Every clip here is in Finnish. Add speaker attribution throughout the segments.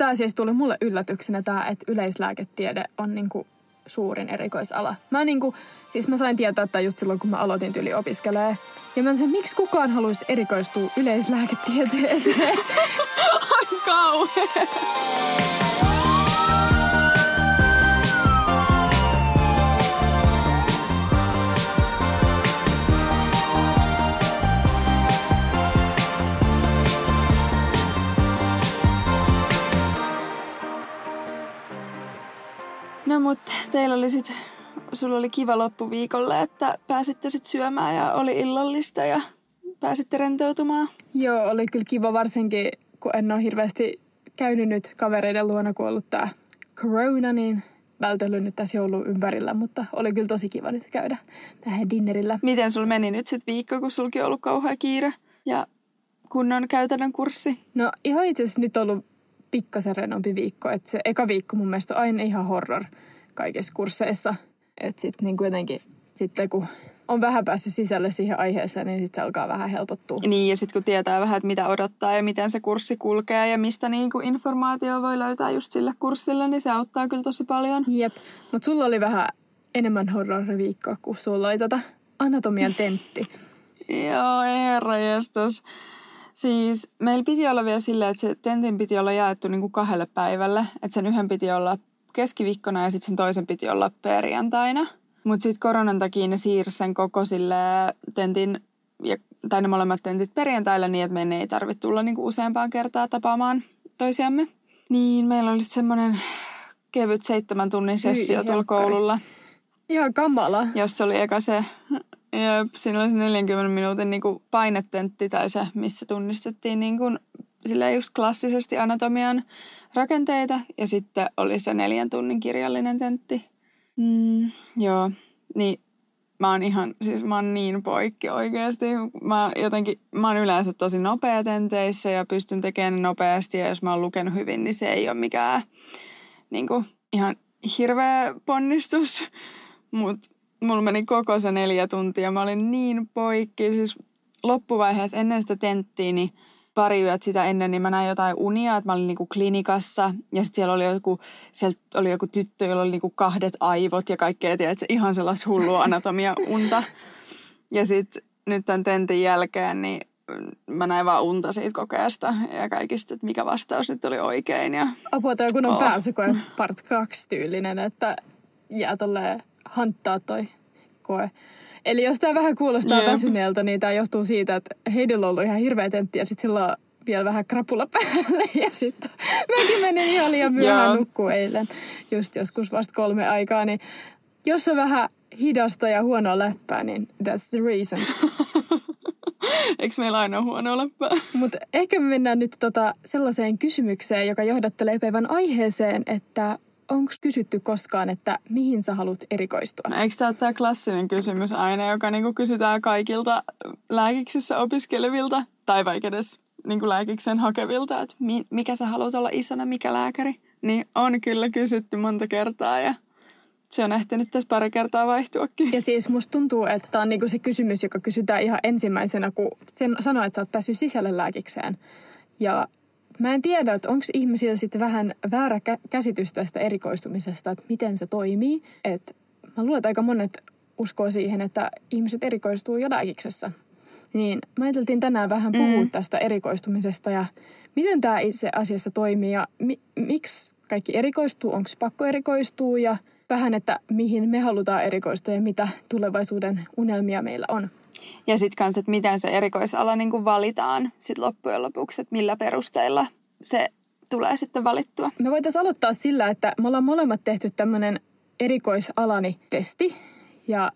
Speaker 1: tämä siis tuli mulle yllätyksenä tämä, että yleislääketiede on niinku suurin erikoisala. Mä niinku, siis mä sain tietää että just silloin, kun mä aloitin tyli opiskelee. Ja mä sanoin, miksi kukaan haluaisi erikoistua yleislääketieteeseen?
Speaker 2: Kauhea. No mutta teillä oli sit, sulla oli kiva loppuviikolle, että pääsitte sit syömään ja oli illallista ja pääsitte rentoutumaan.
Speaker 1: Joo, oli kyllä kiva varsinkin, kun en ole hirveästi käynyt nyt kavereiden luona, kun ollut tää corona, niin vältellyt nyt tässä joulun ympärillä, mutta oli kyllä tosi kiva nyt käydä tähän dinnerillä.
Speaker 2: Miten sul meni nyt sit viikko, kun sulki on ollut kauhea kiire ja kunnon käytännön kurssi?
Speaker 1: No ihan itse asiassa nyt ollut pikkasen renompi viikko. Että se eka viikko mun mielestä on aina ihan horror kaikissa kursseissa. Että sitten niin jotenkin, sitten kun on vähän päässyt sisälle siihen aiheeseen, niin sitten se alkaa vähän helpottua.
Speaker 2: Niin, ja sitten kun tietää vähän, että mitä odottaa ja miten se kurssi kulkee ja mistä niin kuin informaatio voi löytää just sille kurssille, niin se auttaa kyllä tosi paljon.
Speaker 1: Jep, mutta sulla oli vähän enemmän horror-viikkoa, kun sulla oli tota anatomian tentti.
Speaker 2: Joo, herra jestas. Siis meillä piti olla vielä silleen, että se tentin piti olla jaettu niin kuin kahdelle päivälle. Että sen yhden piti olla keskiviikkona ja sitten sen toisen piti olla perjantaina. Mutta sitten koronan takia ne siirsi sen koko sille tentin, ja, tai ne molemmat tentit perjantaille niin, että meidän ei tarvitse tulla niin kuin useampaan kertaa tapaamaan toisiamme. Niin meillä oli semmoinen kevyt seitsemän tunnin sessio tuolla koululla.
Speaker 1: Ihan kamala.
Speaker 2: Jos oli eka se ja siinä oli se 40 minuutin niin kuin painetentti tai se, missä tunnistettiin niin kuin, sillä just klassisesti anatomian rakenteita. Ja sitten oli se neljän tunnin kirjallinen tentti. Mm, joo, niin mä oon ihan, siis mä oon niin poikki oikeasti. Mä jotenkin, mä oon yleensä tosi nopea tenteissä ja pystyn tekemään nopeasti ja jos mä oon lukenut hyvin, niin se ei ole mikään niin kuin, ihan hirveä ponnistus. Mutta mulla meni koko se neljä tuntia. Mä olin niin poikki. Siis loppuvaiheessa ennen sitä tenttiä, niin pari yöt sitä ennen, niin mä näin jotain unia, että mä olin niinku klinikassa. Ja sitten siellä oli joku, siellä oli joku tyttö, jolla oli niinku kahdet aivot ja kaikkea, tiedätkö, ihan sellaista hullua anatomia unta. Ja sitten nyt tämän tentin jälkeen, niin mä näin vaan unta siitä kokeesta ja kaikista, että mikä vastaus nyt oli oikein. Ja...
Speaker 1: Apua, toi kun on oh. pääsykoe part 2 tyylinen, että jää tolleen hanttaa toi koe. Eli jos tämä vähän kuulostaa yeah. väsyneeltä, niin tämä johtuu siitä, että Heidillä on ollut ihan hirveä tentti ja sitten sillä on vielä vähän krapula päälle. Ja sitten mäkin menin ihan liian myöhään yeah. nukkuu eilen, just joskus vasta kolme aikaa. Niin jos on vähän hidasta ja huonoa läppää, niin that's the reason.
Speaker 2: Eikö meillä aina huonoa läppää?
Speaker 1: Mutta ehkä me mennään nyt tota sellaiseen kysymykseen, joka johdattelee päivän aiheeseen, että onko kysytty koskaan, että mihin sä haluat erikoistua?
Speaker 2: No, eikö tämä ole tämä klassinen kysymys aina, joka niinku kysytään kaikilta lääkiksessä opiskelevilta tai vaikka edes niinku lääkiksen hakevilta, että mi- mikä sä haluat olla isona, mikä lääkäri? Niin on kyllä kysytty monta kertaa ja se on ehtinyt tässä pari kertaa vaihtuakin.
Speaker 1: Ja siis musta tuntuu, että tämä on niinku se kysymys, joka kysytään ihan ensimmäisenä, kun sen sanoo, että sä oot päässyt sisälle lääkikseen. Ja Mä en tiedä, että onko ihmisillä sitten vähän väärä käsitys tästä erikoistumisesta, että miten se toimii. Et mä luulen, että aika monet uskoo siihen, että ihmiset erikoistuu jo lääkiksessä. Niin mä ajateltiin tänään vähän puhua mm. tästä erikoistumisesta ja miten tämä itse asiassa toimii ja mi- miksi kaikki erikoistuu, onko pakko erikoistua ja vähän, että mihin me halutaan erikoistua ja mitä tulevaisuuden unelmia meillä on.
Speaker 2: Ja sitten kans, että miten se erikoisala niin kuin valitaan sit loppujen lopuksi, että millä perusteilla se tulee sitten valittua.
Speaker 1: Me voitaisiin aloittaa sillä, että me ollaan molemmat tehty tämmöinen erikoisalani testi. Ja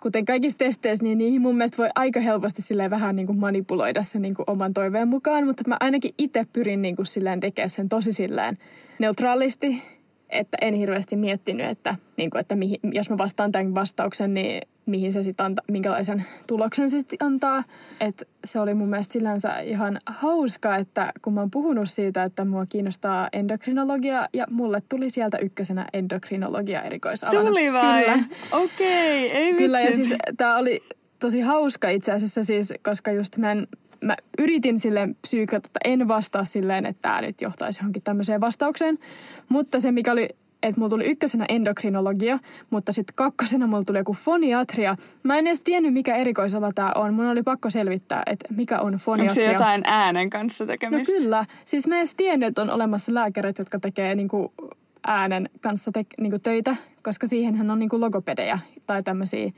Speaker 1: kuten kaikissa testeissä, niin niihin mun mielestä voi aika helposti silleen vähän niin kuin manipuloida sen niin kuin oman toiveen mukaan. Mutta mä ainakin itse pyrin niin kuin silleen tekemään sen tosi silleen neutraalisti, että en hirveästi miettinyt, että, niin kuin, että mihin, jos mä vastaan tämän vastauksen, niin mihin se sitten antaa, minkälaisen tuloksen se sitten antaa. Et se oli mun mielestä sillänsä ihan hauska, että kun mä oon puhunut siitä, että mua kiinnostaa endokrinologia ja mulle tuli sieltä ykkösenä endokrinologia erikoisalana.
Speaker 2: Tuli vai? Kyllä. Okei, okay, ei
Speaker 1: Kyllä ja siis tää oli tosi hauska itse asiassa siis, koska just mä en mä yritin silleen psyykata, että en vastaa silleen, että tämä nyt johtaisi johonkin tämmöiseen vastaukseen. Mutta se, mikä oli että mulla tuli ykkösenä endokrinologia, mutta sitten kakkosena mulla tuli joku foniatria. Mä en edes tiennyt, mikä erikoisala tämä on. Mun oli pakko selvittää, että mikä on foniatria.
Speaker 2: Onko se jotain äänen kanssa tekemistä?
Speaker 1: No kyllä. Siis mä en edes tiennyt, että on olemassa lääkärit, jotka tekee niinku äänen kanssa te- niinku töitä, koska siihenhän on niinku logopedejä tai tämmöisiä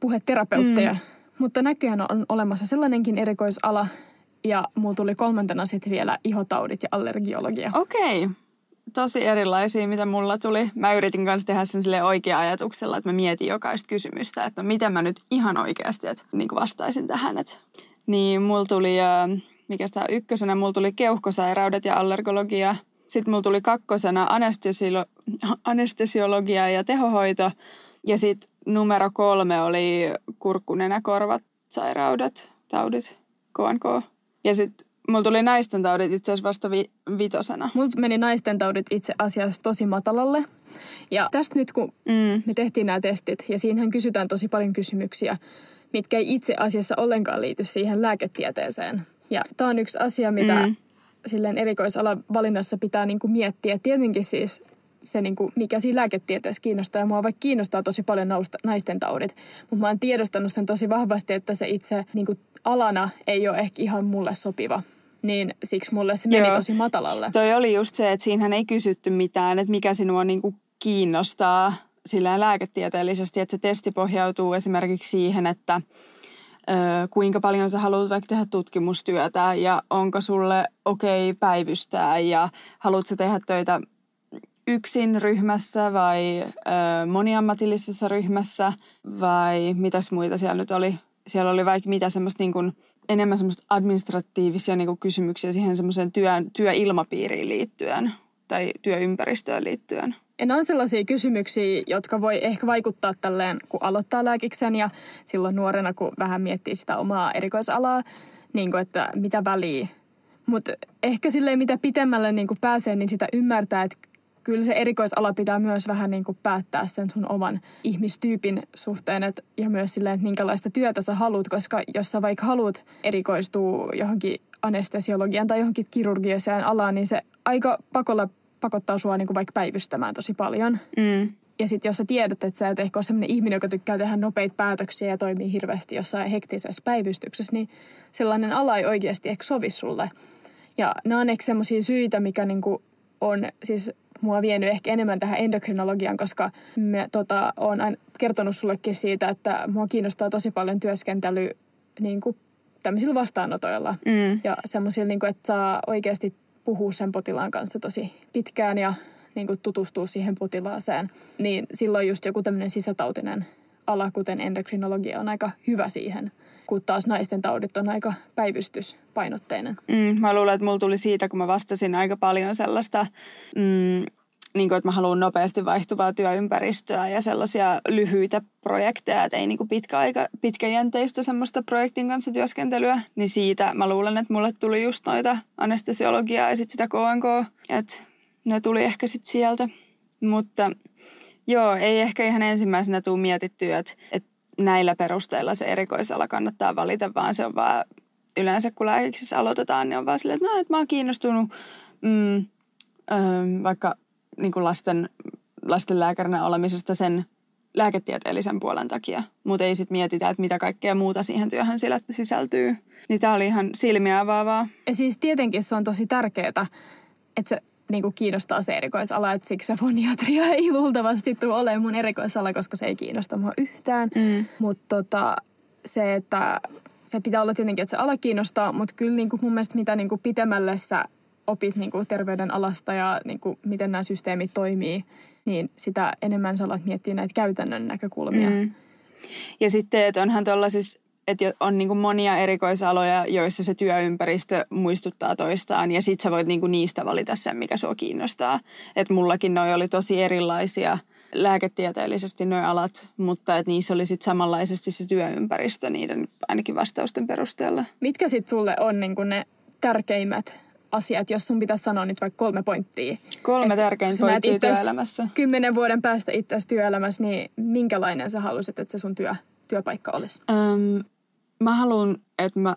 Speaker 1: puheterapeutteja. Mm. Mutta näköjään on olemassa sellainenkin erikoisala, ja mulla tuli kolmantena sitten vielä ihotaudit ja allergiologia.
Speaker 2: Okei. Okay tosi erilaisia, mitä mulla tuli. Mä yritin kanssa tehdä sen sille oikea ajatuksella, että mä mietin jokaista kysymystä, että no miten mä nyt ihan oikeasti että niin vastaisin tähän. Että. Niin mulla tuli, mikä sitä ykkösenä, mulla tuli keuhkosairaudet ja allergologia. Sitten mulla tuli kakkosena anestesiolo- anestesiologia ja tehohoito. Ja sitten numero kolme oli kurkkunenäkorvat sairaudet, taudit, KNK. Ja sitten Mulla tuli naisten taudit itse asiassa vasta vi- vitosena.
Speaker 1: Mulla meni naisten taudit itse asiassa tosi matalalle. Ja tästä nyt kun mm. me tehtiin nämä testit, ja siinähän kysytään tosi paljon kysymyksiä, mitkä ei itse asiassa ollenkaan liity siihen lääketieteeseen. Ja tämä on yksi asia, mitä mm. silleen erikoisalan valinnassa pitää niinku miettiä. Tietenkin siis se, niin kuin, mikä siinä lääketieteessä kiinnostaa. Ja mua vaikka kiinnostaa tosi paljon nausta, naisten taudit. Mutta mä oon tiedostanut sen tosi vahvasti, että se itse niin kuin, alana ei ole ehkä ihan mulle sopiva niin siksi mulle se meni Joo. tosi matalalle.
Speaker 2: Toi oli just se, että siinähän ei kysytty mitään, että mikä sinua niin kuin kiinnostaa sillä lääketieteellisesti, että se testi pohjautuu esimerkiksi siihen, että ö, kuinka paljon sä haluat vaikka tehdä tutkimustyötä ja onko sulle okei okay päivystää ja haluatko tehdä töitä yksin ryhmässä vai ö, moniammatillisessa ryhmässä vai mitäs muita siellä nyt oli. Siellä oli vaikka mitä semmoista niin kuin enemmän semmoista administratiivisia niin kuin kysymyksiä siihen semmoiseen työ, työilmapiiriin liittyen tai työympäristöön liittyen.
Speaker 1: Ja nämä on sellaisia kysymyksiä, jotka voi ehkä vaikuttaa tälleen, kun aloittaa lääkiksen ja silloin nuorena, kun vähän miettii sitä omaa erikoisalaa, niin kuin, että mitä väliä. Mutta ehkä silleen, mitä pitemmälle niin pääsee, niin sitä ymmärtää, että kyllä se erikoisala pitää myös vähän niin kuin päättää sen sun oman ihmistyypin suhteen et, ja myös silleen, että minkälaista työtä sä haluat, koska jos sä vaikka haluat erikoistua johonkin anestesiologian tai johonkin kirurgiaseen alaan, niin se aika pakolla pakottaa sua niin kuin vaikka päivystämään tosi paljon.
Speaker 2: Mm.
Speaker 1: Ja sitten jos sä tiedät, että sä et ehkä ole sellainen ihminen, joka tykkää tehdä nopeita päätöksiä ja toimii hirveästi jossain hektisessä päivystyksessä, niin sellainen ala ei oikeasti ehkä sovi sulle. Ja nämä on ehkä sellaisia syitä, mikä niinku on siis mua vienyt ehkä enemmän tähän endokrinologiaan, koska mä tota, oon aina kertonut sullekin siitä, että mua kiinnostaa tosi paljon työskentely niin kuin tämmöisillä vastaanotoilla.
Speaker 2: Mm.
Speaker 1: Ja semmoisilla, niin kuin, että saa oikeasti puhua sen potilaan kanssa tosi pitkään ja niin kuin tutustua siihen potilaaseen. Niin silloin just joku tämmöinen sisätautinen ala, kuten endokrinologia, on aika hyvä siihen – kun taas naisten taudit on aika päivystyspainotteinen.
Speaker 2: Mm, mä luulen, että mulla tuli siitä, kun mä vastasin aika paljon sellaista, mm, niin kuin, että mä haluan nopeasti vaihtuvaa työympäristöä ja sellaisia lyhyitä projekteja, että ei niin kuin pitkä aika, pitkäjänteistä semmoista projektin kanssa työskentelyä, niin siitä mä luulen, että mulle tuli just noita anestesiologiaa ja sitten sitä KNK, että ne tuli ehkä sitten sieltä. Mutta joo, ei ehkä ihan ensimmäisenä tule mietittyä, että, että näillä perusteilla se erikoisala kannattaa valita, vaan se on vaan yleensä kun lääkiksessä aloitetaan, niin on vaan silleen, että no, että mä oon kiinnostunut mm, ö, vaikka niin kuin lasten, lastenlääkärinä olemisesta sen lääketieteellisen puolen takia, mutta ei sitten mietitä, että mitä kaikkea muuta siihen työhön sisältyy. Niin tämä oli ihan silmiä avaavaa.
Speaker 1: Ja siis tietenkin se on tosi tärkeää, että se niin kuin kiinnostaa se erikoisala, että siksi se foniatria ei luultavasti tule olemaan mun erikoisala, koska se ei kiinnosta mua yhtään.
Speaker 2: Mm.
Speaker 1: Mutta tota, se, että se pitää olla tietenkin, että se ala kiinnostaa, mutta kyllä niin kuin mun mielestä mitä niin kuin pitemmälle sä opit niin kuin terveyden alasta ja niin kuin miten nämä systeemit toimii, niin sitä enemmän sä alat miettiä näitä käytännön näkökulmia. Mm.
Speaker 2: Ja sitten, että onhan tuolla siis että on niin kuin monia erikoisaloja, joissa se työympäristö muistuttaa toistaan ja sit sä voit niin kuin niistä valita sen, mikä sua kiinnostaa. Että mullakin noi oli tosi erilaisia lääketieteellisesti nuo alat, mutta että niissä oli sitten samanlaisesti se työympäristö niiden ainakin vastausten perusteella.
Speaker 1: Mitkä sitten sulle on niin kuin ne tärkeimmät asiat, jos sun pitäisi sanoa nyt vaikka kolme pointtia?
Speaker 2: Kolme tärkeintä pointtia työelämässä.
Speaker 1: Kymmenen vuoden päästä itse työelämässä, niin minkälainen sä haluaisit, että se sun työ, työpaikka olisi?
Speaker 2: Öm, mä haluan, että mä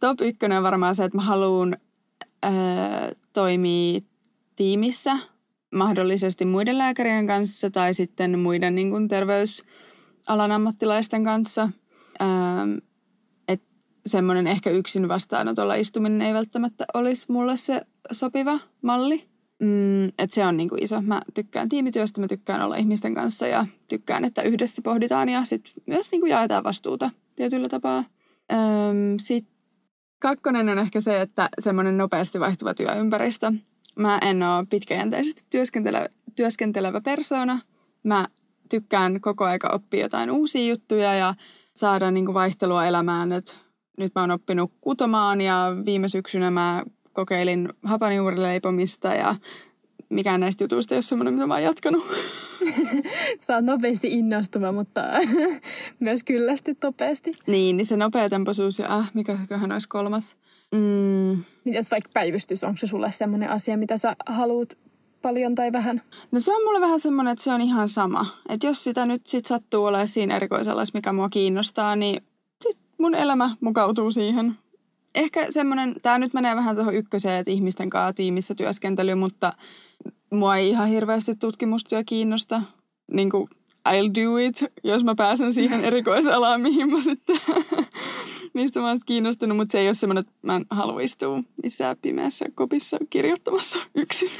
Speaker 2: Top ykkönen on varmaan se, että mä haluan äh, toimia tiimissä mahdollisesti muiden lääkärien kanssa tai sitten muiden niin kuin terveysalan ammattilaisten kanssa. Ähm, että semmoinen ehkä yksin vastaanotolla istuminen ei välttämättä olisi mulle se sopiva malli. Mm, että se on niin kuin iso. Mä tykkään tiimityöstä, mä tykkään olla ihmisten kanssa ja tykkään, että yhdessä pohditaan ja sitten myös niin kuin jaetaan vastuuta tietyllä tapaa. Öm, sitten kakkonen on ehkä se, että semmoinen nopeasti vaihtuva työympäristö. Mä en ole pitkäjänteisesti työskentelevä, työskentelevä persona. Mä tykkään koko aika oppia jotain uusia juttuja ja saada niin kuin vaihtelua elämään. Et nyt mä oon oppinut kutomaan ja viime syksynä mä kokeilin hapanjuurileipomista ja mikään näistä jutuista ei ole semmoinen, mitä mä oon jatkanut.
Speaker 1: Sä oot nopeasti innostuva, mutta myös kyllästi nopeasti.
Speaker 2: Niin, niin se nopeatempoisuus ja äh, mikäköhän olisi kolmas. Mm.
Speaker 1: Mitäs vaikka päivystys, onko se sulle semmoinen asia, mitä sä haluat paljon tai vähän?
Speaker 2: No se on mulle vähän semmoinen, että se on ihan sama. Että jos sitä nyt sit sattuu olemaan siinä erikoisalassa, mikä mua kiinnostaa, niin sit mun elämä mukautuu siihen ehkä semmoinen, tämä nyt menee vähän tuohon ykköseen, että ihmisten kanssa tiimissä työskentely, mutta mua ei ihan hirveästi tutkimustyö kiinnosta. Niin kuin I'll do it, jos mä pääsen siihen erikoisalaan, mihin mä sitten, mistä mä oon kiinnostunut, mutta se ei ole semmoinen, että mä en halua istua missään pimeässä kopissa kirjoittamassa yksin.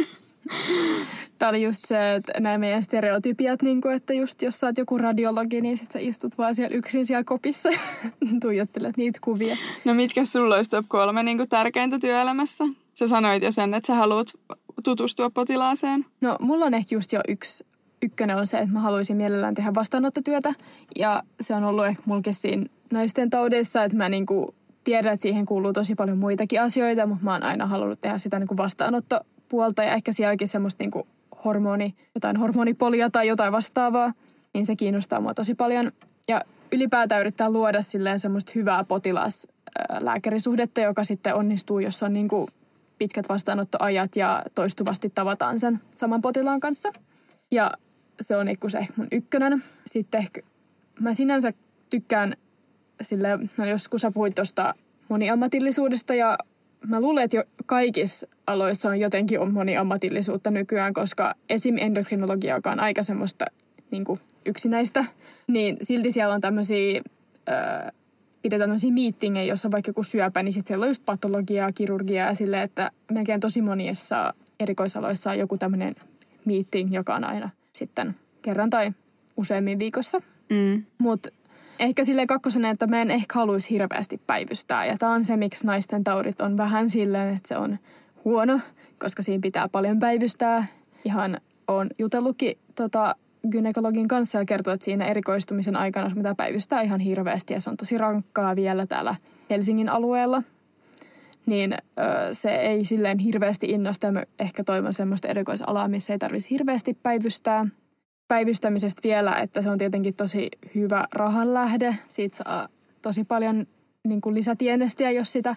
Speaker 1: Tämä oli just se, että nämä meidän stereotypiat, niin kuin, että just jos sä oot joku radiologi, niin sit sä istut vaan siellä yksin siellä kopissa ja tuijottelet niitä kuvia.
Speaker 2: No mitkä sulla olisi top kolme niin kuin tärkeintä työelämässä? Sä sanoit jo sen, että sä haluat tutustua potilaaseen.
Speaker 1: No mulla on ehkä just jo yksi, ykkönen on se, että mä haluaisin mielellään tehdä vastaanottotyötä. Ja se on ollut ehkä mulkin siinä naisten taudeissa, että mä niinku tiedän, että siihen kuuluu tosi paljon muitakin asioita, mutta mä oon aina halunnut tehdä sitä niinku vastaanottopuolta ja ehkä sielläkin semmoista niinku hormoni, jotain hormonipolia tai jotain vastaavaa, niin se kiinnostaa mua tosi paljon. Ja ylipäätään yrittää luoda silleen semmoista hyvää potilas-lääkärisuhdetta, joka sitten onnistuu, jos on niin kuin pitkät vastaanottoajat ja toistuvasti tavataan sen saman potilaan kanssa. Ja se on ehkä se mun ykkönen. Sitten ehkä mä sinänsä tykkään sille, no jos kun sä puhuit tuosta moniammatillisuudesta ja mä luulen, että jo kaikissa aloissa on jotenkin on moniammatillisuutta nykyään, koska esim. endokrinologia, joka on aika semmoista niin kuin yksinäistä, niin silti siellä on tämmöisiä, öö, pidetään tämmöisiä meetingejä, jossa on vaikka joku syöpä, niin sitten siellä on just patologiaa, kirurgiaa ja silleen, että melkein tosi monissa erikoisaloissa on joku tämmöinen meeting, joka on aina sitten kerran tai useammin viikossa.
Speaker 2: Mm.
Speaker 1: Mutta ehkä sille kakkosena, että mä en ehkä haluaisi hirveästi päivystää. Ja tämä on se, miksi naisten taudit on vähän silleen, että se on huono, koska siinä pitää paljon päivystää. Ihan on jutellutkin tota, gynekologin kanssa ja kertoo, että siinä erikoistumisen aikana mitä päivystää ihan hirveästi ja se on tosi rankkaa vielä täällä Helsingin alueella. Niin ö, se ei silleen hirveästi innosta ja mä ehkä toivon semmoista erikoisalaa, missä ei tarvitsisi hirveästi päivystää. Päivystämisestä vielä, että se on tietenkin tosi hyvä rahanlähde. Siitä saa tosi paljon niin kuin lisätienestiä, jos sitä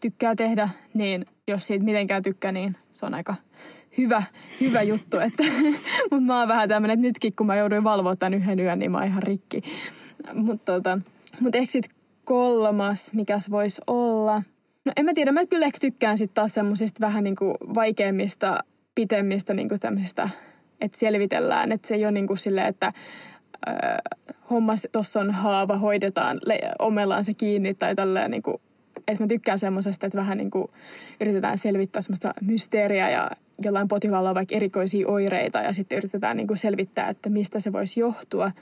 Speaker 1: tykkää tehdä, niin jos siitä mitenkään tykkää, niin se on aika hyvä, hyvä juttu. Että, mutta mä oon vähän tämmöinen, että nytkin kun mä jouduin valvoa tämän yhden yön, niin mä oon ihan rikki. Mutta tota, mut ehkä sit kolmas, mikäs voisi olla. No en mä tiedä, mä kyllä ehkä tykkään sitten taas semmoisista vähän niinku vaikeimmista, pitemmistä niinku tämmöisistä, että selvitellään. Että se ei ole niinku silleen, että äh, homma, tuossa on haava, hoidetaan, le- omellaan se kiinni tai tälleen niinku että mä tykkään semmoisesta, että vähän niin kuin yritetään selvittää semmoista mysteeriä ja jollain potilaalla on vaikka erikoisia oireita ja sitten yritetään niin kuin selvittää, että mistä se voisi johtua.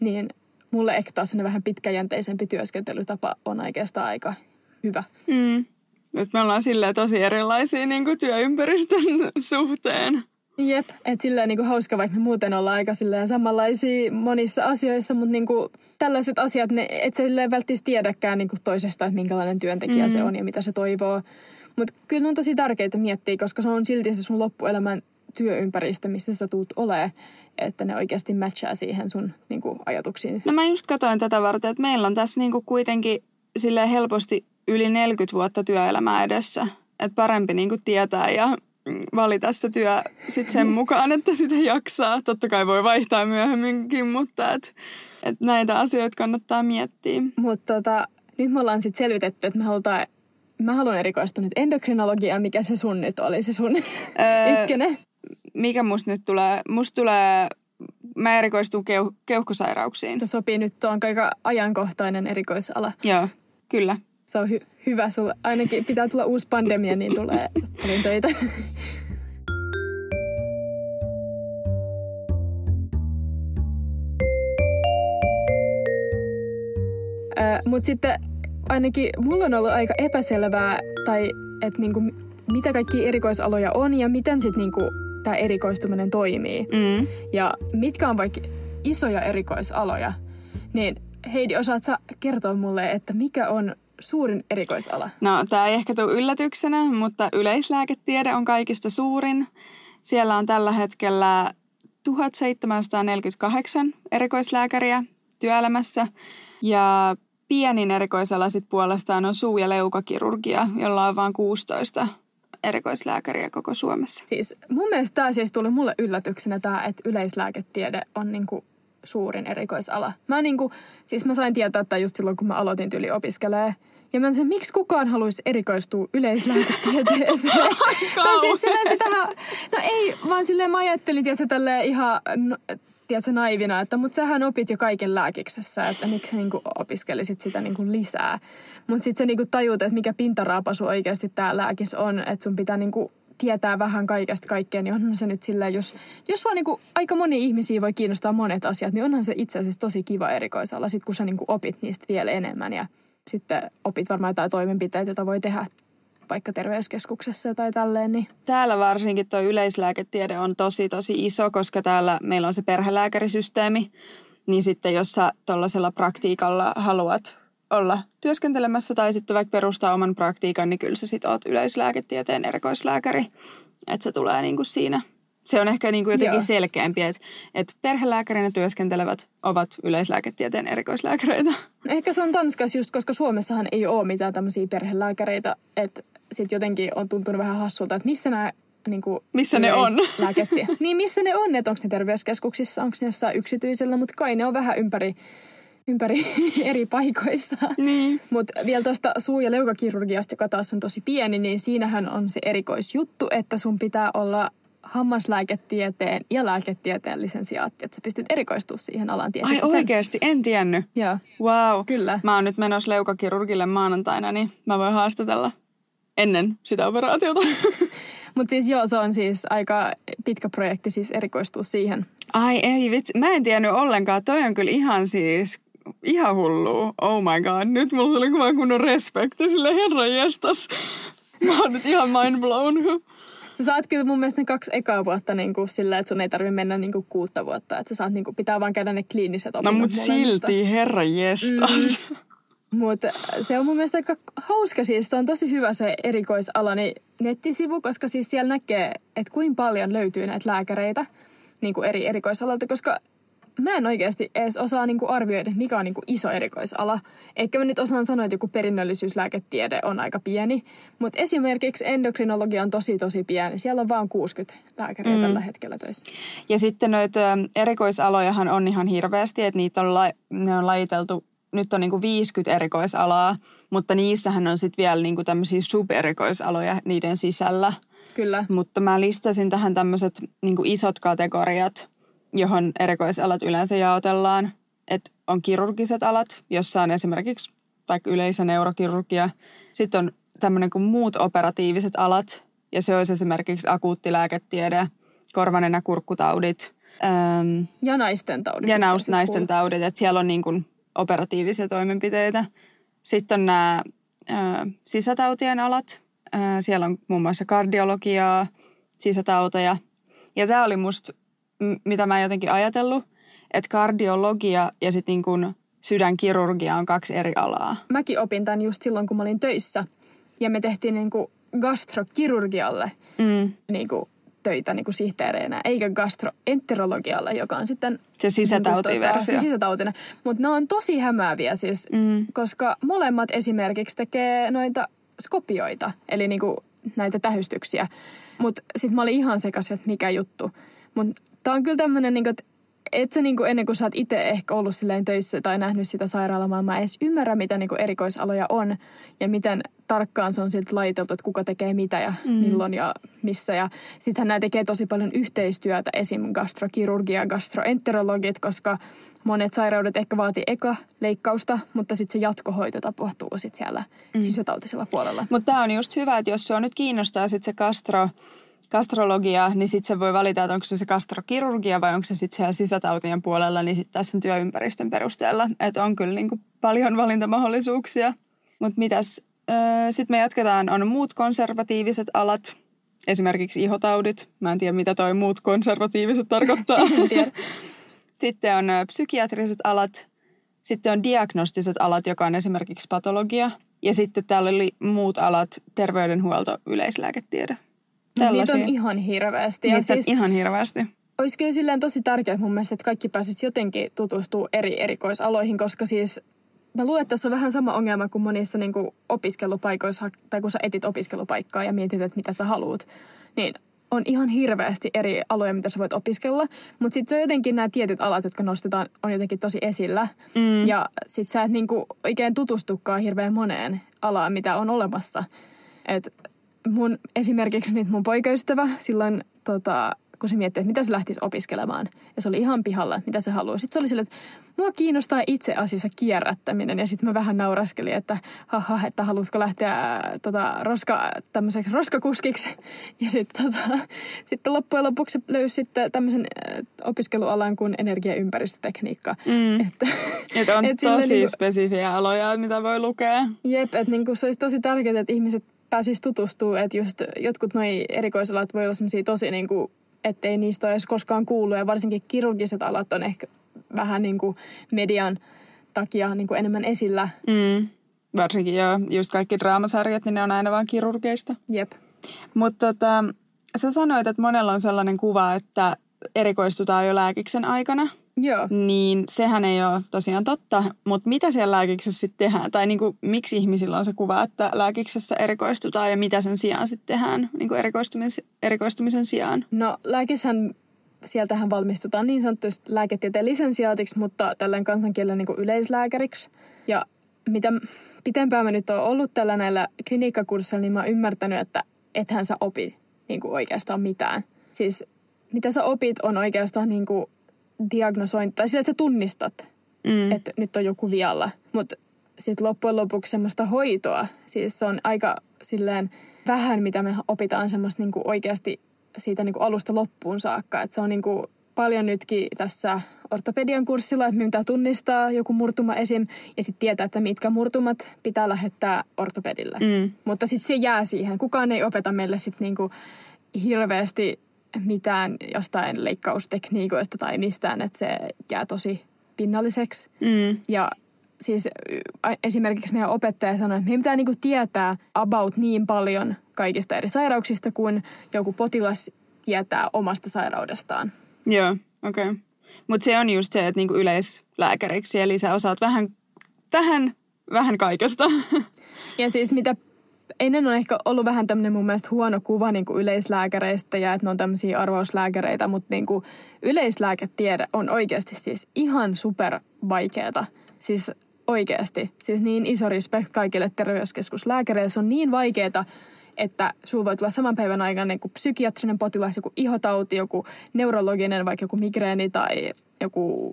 Speaker 1: Niin mulle ehkä taas vähän pitkäjänteisempi työskentelytapa on oikeastaan aika hyvä.
Speaker 2: Mm. Nyt me ollaan silleen tosi erilaisia niin kuin työympäristön suhteen.
Speaker 1: Jep, että silleen niinku hauska, vaikka me muuten ollaan aika silleen samanlaisia monissa asioissa, mutta niinku tällaiset asiat, ne, et sä silleen välttämättä tiedäkään niinku toisesta, että minkälainen työntekijä mm. se on ja mitä se toivoo. Mutta kyllä ne on tosi tärkeitä miettiä, koska se on silti se sun loppuelämän työympäristö, missä sä tuut olemaan, että ne oikeasti matchaa siihen sun niinku, ajatuksiin.
Speaker 2: No mä just katsoin tätä varten, että meillä on tässä niinku kuitenkin sille helposti yli 40 vuotta työelämää edessä. Että parempi niinku tietää ja valita sitä työ sit sen mukaan, että sitä jaksaa. Totta kai voi vaihtaa myöhemminkin, mutta et, et näitä asioita kannattaa miettiä.
Speaker 1: Mutta tota, nyt me ollaan sitten selvitetty, että me halutaan, mä haluan erikoistua nyt endokrinologiaan, mikä se sun nyt oli, se sun
Speaker 2: Öö,
Speaker 1: ykkönen.
Speaker 2: Mikä musta nyt tulee? Musta tulee, mä erikoistun keu, keuhkosairauksiin.
Speaker 1: Se sopii nyt, tuo on aika ajankohtainen erikoisala.
Speaker 2: Joo, kyllä.
Speaker 1: Se on hy- hyvä sulle. Ainakin pitää tulla uusi pandemia, niin tulee paljon töitä. Mutta sitten ainakin mulla on ollut aika epäselvää, tai että niinku, mitä kaikki erikoisaloja on ja miten sitten niinku, tämä erikoistuminen toimii.
Speaker 2: Mm.
Speaker 1: Ja mitkä on vaikka isoja erikoisaloja. Niin Heidi, osaat sä kertoa mulle, että mikä on suurin erikoisala?
Speaker 2: No, tämä ei ehkä tule yllätyksenä, mutta yleislääketiede on kaikista suurin. Siellä on tällä hetkellä 1748 erikoislääkäriä työelämässä ja pienin erikoisala sit puolestaan on suu- ja leukakirurgia, jolla on vain 16 erikoislääkäriä koko Suomessa.
Speaker 1: Siis mun mielestä tämä siis tuli mulle yllätyksenä tämä, että yleislääketiede on niinku suurin erikoisala. Mä niinku, siis mä sain tietää että just silloin, kun mä aloitin tyyli opiskelee. Ja mä sen, miksi kukaan haluaisi erikoistua yleislääketieteeseen? tai siis silleen sitähän, no ei, vaan silleen mä ajattelin, tiedätkö, tälleen ihan, no, tiedätkö, naivina, että mutta sähän opit jo kaiken lääkiksessä, että miksi sä niinku opiskelisit sitä niinku lisää. Mutta sitten sä niinku tajut, että mikä pintaraapasu oikeasti tämä lääkis on, että sun pitää niinku tietää vähän kaikesta kaikkea, niin onhan se nyt silleen, jos, jos sua niinku, aika moni ihmisiä voi kiinnostaa monet asiat, niin onhan se itse asiassa tosi kiva erikoisala, sit kun sä niinku opit niistä vielä enemmän ja sitten opit varmaan jotain toimenpiteitä, joita voi tehdä vaikka terveyskeskuksessa tai tälleen. Niin.
Speaker 2: Täällä varsinkin tuo yleislääketiede on tosi tosi iso, koska täällä meillä on se perhelääkärisysteemi. Niin sitten jos sä tuollaisella praktiikalla haluat olla työskentelemässä tai sitten vaikka perustaa oman praktiikan, niin kyllä sä sit oot yleislääketieteen erikoislääkäri. Että se tulee niinku siinä. Se on ehkä niinku jotenkin
Speaker 1: Joo.
Speaker 2: selkeämpi, että et perhelääkärinä työskentelevät ovat yleislääketieteen erikoislääkäreitä.
Speaker 1: Ehkä se on Tanskassa just, koska Suomessahan ei ole mitään tämmöisiä perhelääkäreitä, että sitten jotenkin on tuntunut vähän hassulta, että missä nämä niin kuin
Speaker 2: Missä ne on?
Speaker 1: Lääketie. niin, missä ne on, että onko ne terveyskeskuksissa, onko ne jossain yksityisellä, mutta kai ne on vähän ympäri, ympäri eri paikoissa.
Speaker 2: Niin.
Speaker 1: Mutta vielä tuosta suu- ja leukakirurgiasta, joka taas on tosi pieni, niin siinähän on se erikoisjuttu, että sun pitää olla hammaslääketieteen ja lääketieteen lisensiaatti, että sä pystyt erikoistumaan siihen alaan.
Speaker 2: Ai
Speaker 1: Tiesit sen?
Speaker 2: oikeasti, en tiennyt.
Speaker 1: Joo,
Speaker 2: Wow.
Speaker 1: kyllä.
Speaker 2: Mä oon nyt menossa leukakirurgille maanantaina, niin mä voin haastatella ennen sitä operaatiota.
Speaker 1: Mutta siis joo, se on siis aika pitkä projekti siis erikoistua siihen.
Speaker 2: Ai ei vitsi, mä en tiennyt ollenkaan. Toi on kyllä ihan siis, ihan hullu. Oh my god, nyt mulla tuli kuva kunnon respekti sille herran jestas. Mä oon nyt ihan mind blown.
Speaker 1: Sä saat kyllä mun mielestä ne kaksi ekaa vuotta niin kuin sillä, että sun ei tarvi mennä niin kuin kuutta vuotta. Että sä saat niin kuin, pitää vaan käydä ne kliiniset
Speaker 2: No
Speaker 1: opinnot
Speaker 2: mut silti, herran jestas. Mm.
Speaker 1: Mutta se on mun mielestä aika hauska siis. Se on tosi hyvä se erikoisalani nettisivu, koska siis siellä näkee, että kuinka paljon löytyy näitä lääkäreitä niin kuin eri erikoisalalta, koska mä en oikeasti edes osaa niin kuin arvioida, mikä on niin kuin iso erikoisala. Eikä mä nyt osaan sanoa, että joku perinnöllisyyslääketiede on aika pieni, mutta esimerkiksi endokrinologia on tosi tosi pieni. Siellä on vain 60 lääkäriä mm. tällä hetkellä töissä.
Speaker 2: Ja sitten noita ö, erikoisalojahan on ihan hirveästi, että niitä on, la- ne on lajiteltu, nyt on niinku 50 erikoisalaa, mutta niissähän on sitten vielä niinku tämmöisiä supererikoisaloja niiden sisällä.
Speaker 1: Kyllä.
Speaker 2: Mutta mä listasin tähän tämmöiset niinku isot kategoriat, johon erikoisalat yleensä jaotellaan. Että on kirurgiset alat, jossa on esimerkiksi vaikka yleisö neurokirurgia. Sitten on tämmöinen kuin muut operatiiviset alat, ja se olisi esimerkiksi akuuttilääketiede, korvanenä kurkkutaudit äm,
Speaker 1: Ja naisten taudit.
Speaker 2: ja naus,
Speaker 1: asiassa
Speaker 2: naisten
Speaker 1: kuuluu.
Speaker 2: taudit. Että siellä on niin kuin operatiivisia toimenpiteitä. Sitten on nämä ö, sisätautien alat. Ö, siellä on muun muassa kardiologiaa, sisätauteja. Ja tämä oli musta, mitä mä en jotenkin ajatellut, että kardiologia ja sitten niin kuin sydänkirurgia on kaksi eri alaa.
Speaker 1: Mäkin opin tämän just silloin, kun mä olin töissä. Ja me tehtiin niin kuin gastrokirurgialle
Speaker 2: Mm.
Speaker 1: niin kuin töitä niin kuin sihteereinä, eikä gastroenterologialle, joka on sitten...
Speaker 2: Se sisätautiversio.
Speaker 1: Niin se sisätautina. Mutta ne on tosi hämääviä siis,
Speaker 2: Mm.
Speaker 1: koska molemmat esimerkiksi tekee noita skopioita, eli niin kuin näitä tähystyksiä. Mutta sitten mä olin ihan sekaisin, että mikä juttu. Mutta tää on kyllä tämmöinen, niin että et sä niinku ennen kuin sä oot itse ehkä ollut silleen töissä tai nähnyt sitä sairaalamaailmaa edes ymmärrä, mitä niinku erikoisaloja on ja miten tarkkaan se on siltä laiteltu, että kuka tekee mitä ja mm. milloin ja missä. Ja sittenhän nämä tekee tosi paljon yhteistyötä, esim. gastrokirurgia, gastroenterologit, koska monet sairaudet ehkä vaatii eka leikkausta, mutta sitten se jatkohoito tapahtuu sitten siellä mm. sisätautisella puolella.
Speaker 2: Mutta tämä on just hyvä, että jos sua nyt kiinnostaa sitten se gastro gastrologia, niin sitten se voi valita, että onko se se gastrokirurgia vai onko se sitten siellä sisätautien puolella, niin sitten tässä työympäristön perusteella. Että on kyllä niin kuin paljon valintamahdollisuuksia. Mutta mitäs, sitten me jatketaan, on muut konservatiiviset alat, esimerkiksi ihotaudit. Mä en tiedä, mitä toi muut konservatiiviset tarkoittaa. Sitten on psykiatriset alat, sitten on diagnostiset alat, joka on esimerkiksi patologia. Ja sitten täällä oli muut alat, terveydenhuolto, yleislääketiede.
Speaker 1: Tällaisia. Niitä on ihan hirveästi.
Speaker 2: Niitä siis, ihan hirveästi.
Speaker 1: Olisi kyllä silleen tosi tärkeää mun mielestä, että kaikki pääsisivät jotenkin tutustua eri erikoisaloihin, koska siis mä luulen, että tässä on vähän sama ongelma kuin monissa niin kuin opiskelupaikoissa, tai kun sä etit opiskelupaikkaa ja mietit, että mitä sä haluat, niin on ihan hirveästi eri aloja, mitä sä voit opiskella. Mutta sitten se on jotenkin nämä tietyt alat, jotka nostetaan, on jotenkin tosi esillä. Mm. Ja sitten sä et niinku oikein tutustukaan hirveän moneen alaan, mitä on olemassa. Et mun, esimerkiksi nyt mun poikaystävä silloin tota, kun se mietti, että mitä se lähtisi opiskelemaan. Ja se oli ihan pihalla, mitä se haluaa. Sitten se oli silleen, että mua kiinnostaa itse asiassa kierrättäminen. Ja sitten mä vähän nauraskelin, että haha, että haluatko lähteä tota, roska, tämmöiseksi roskakuskiksi. Ja sitten tota, sitten loppujen lopuksi löysi sitten tämmöisen opiskelualan kuin energia- ja ympäristötekniikka.
Speaker 2: Mm. Että, et on et tosi niinku, spesifiä aloja, mitä voi lukea.
Speaker 1: Jep, että niinku, se olisi tosi tärkeää, että ihmiset pääsisi tutustua, että just jotkut noi erikoisalat voi olla sellaisia tosi niinku ettei niistä ole edes koskaan kuullut. Ja varsinkin kirurgiset alat on ehkä vähän niin kuin median takia niin kuin enemmän esillä.
Speaker 2: Mm. Varsinkin joo, just kaikki draamasarjat, niin ne on aina vain kirurgeista.
Speaker 1: Jep.
Speaker 2: Mutta tota, sä sanoit, että monella on sellainen kuva, että erikoistutaan jo lääkiksen aikana.
Speaker 1: Joo.
Speaker 2: Niin sehän ei ole tosiaan totta, mutta mitä siellä lääkiksessä sitten tehdään? Tai niin kuin, miksi ihmisillä on se kuva, että lääkiksessä erikoistutaan ja mitä sen sijaan sitten tehdään niin kuin erikoistumisen, erikoistumisen sijaan?
Speaker 1: No lääkishän, sieltähän valmistutaan niin sanotusti lääketieteen lisensiaatiksi, mutta tällainen kansankielellä niin yleislääkäriksi. Ja mitä pitempään mä nyt oon ollut tällä näillä klinikkakursseilla, niin mä oon ymmärtänyt, että ethän sä opi niin kuin oikeastaan mitään. Siis mitä sä opit on oikeastaan niin kuin diagnosointi, tai sillä, että sä tunnistat, mm. että nyt on joku vialla. Mutta sitten loppujen lopuksi semmoista hoitoa, siis se on aika silleen vähän, mitä me opitaan semmoista niinku oikeasti siitä niinku alusta loppuun saakka. Että se on niinku paljon nytkin tässä ortopedian kurssilla, että mitä tunnistaa joku murtuma esim. Ja sitten tietää, että mitkä murtumat pitää lähettää ortopedille. Mm. Mutta sitten se jää siihen. Kukaan ei opeta meille sitten niinku hirveästi mitään jostain leikkaustekniikoista tai mistään, että se jää tosi pinnalliseksi. Mm. Ja siis esimerkiksi meidän opettaja sanoi, että meidän pitää niinku tietää about niin paljon kaikista eri sairauksista, kuin joku potilas tietää omasta sairaudestaan.
Speaker 2: Joo, okei. Okay. Mutta se on just se, että niinku yleislääkäriksi, eli sä osaat vähän, vähän, vähän kaikesta.
Speaker 1: Ja siis mitä ennen on ehkä ollut vähän tämmöinen mun mielestä huono kuva niin kuin yleislääkäreistä ja että ne on tämmöisiä arvauslääkäreitä, mutta niin kuin yleislääketiede on oikeasti siis ihan super vaikeeta. Siis oikeasti. Siis niin iso respekt kaikille terveyskeskuslääkäreille. Se on niin vaikeeta, että sulla voi tulla saman päivän aikana niin kuin psykiatrinen potilas, joku ihotauti, joku neurologinen, vaikka joku migreeni tai joku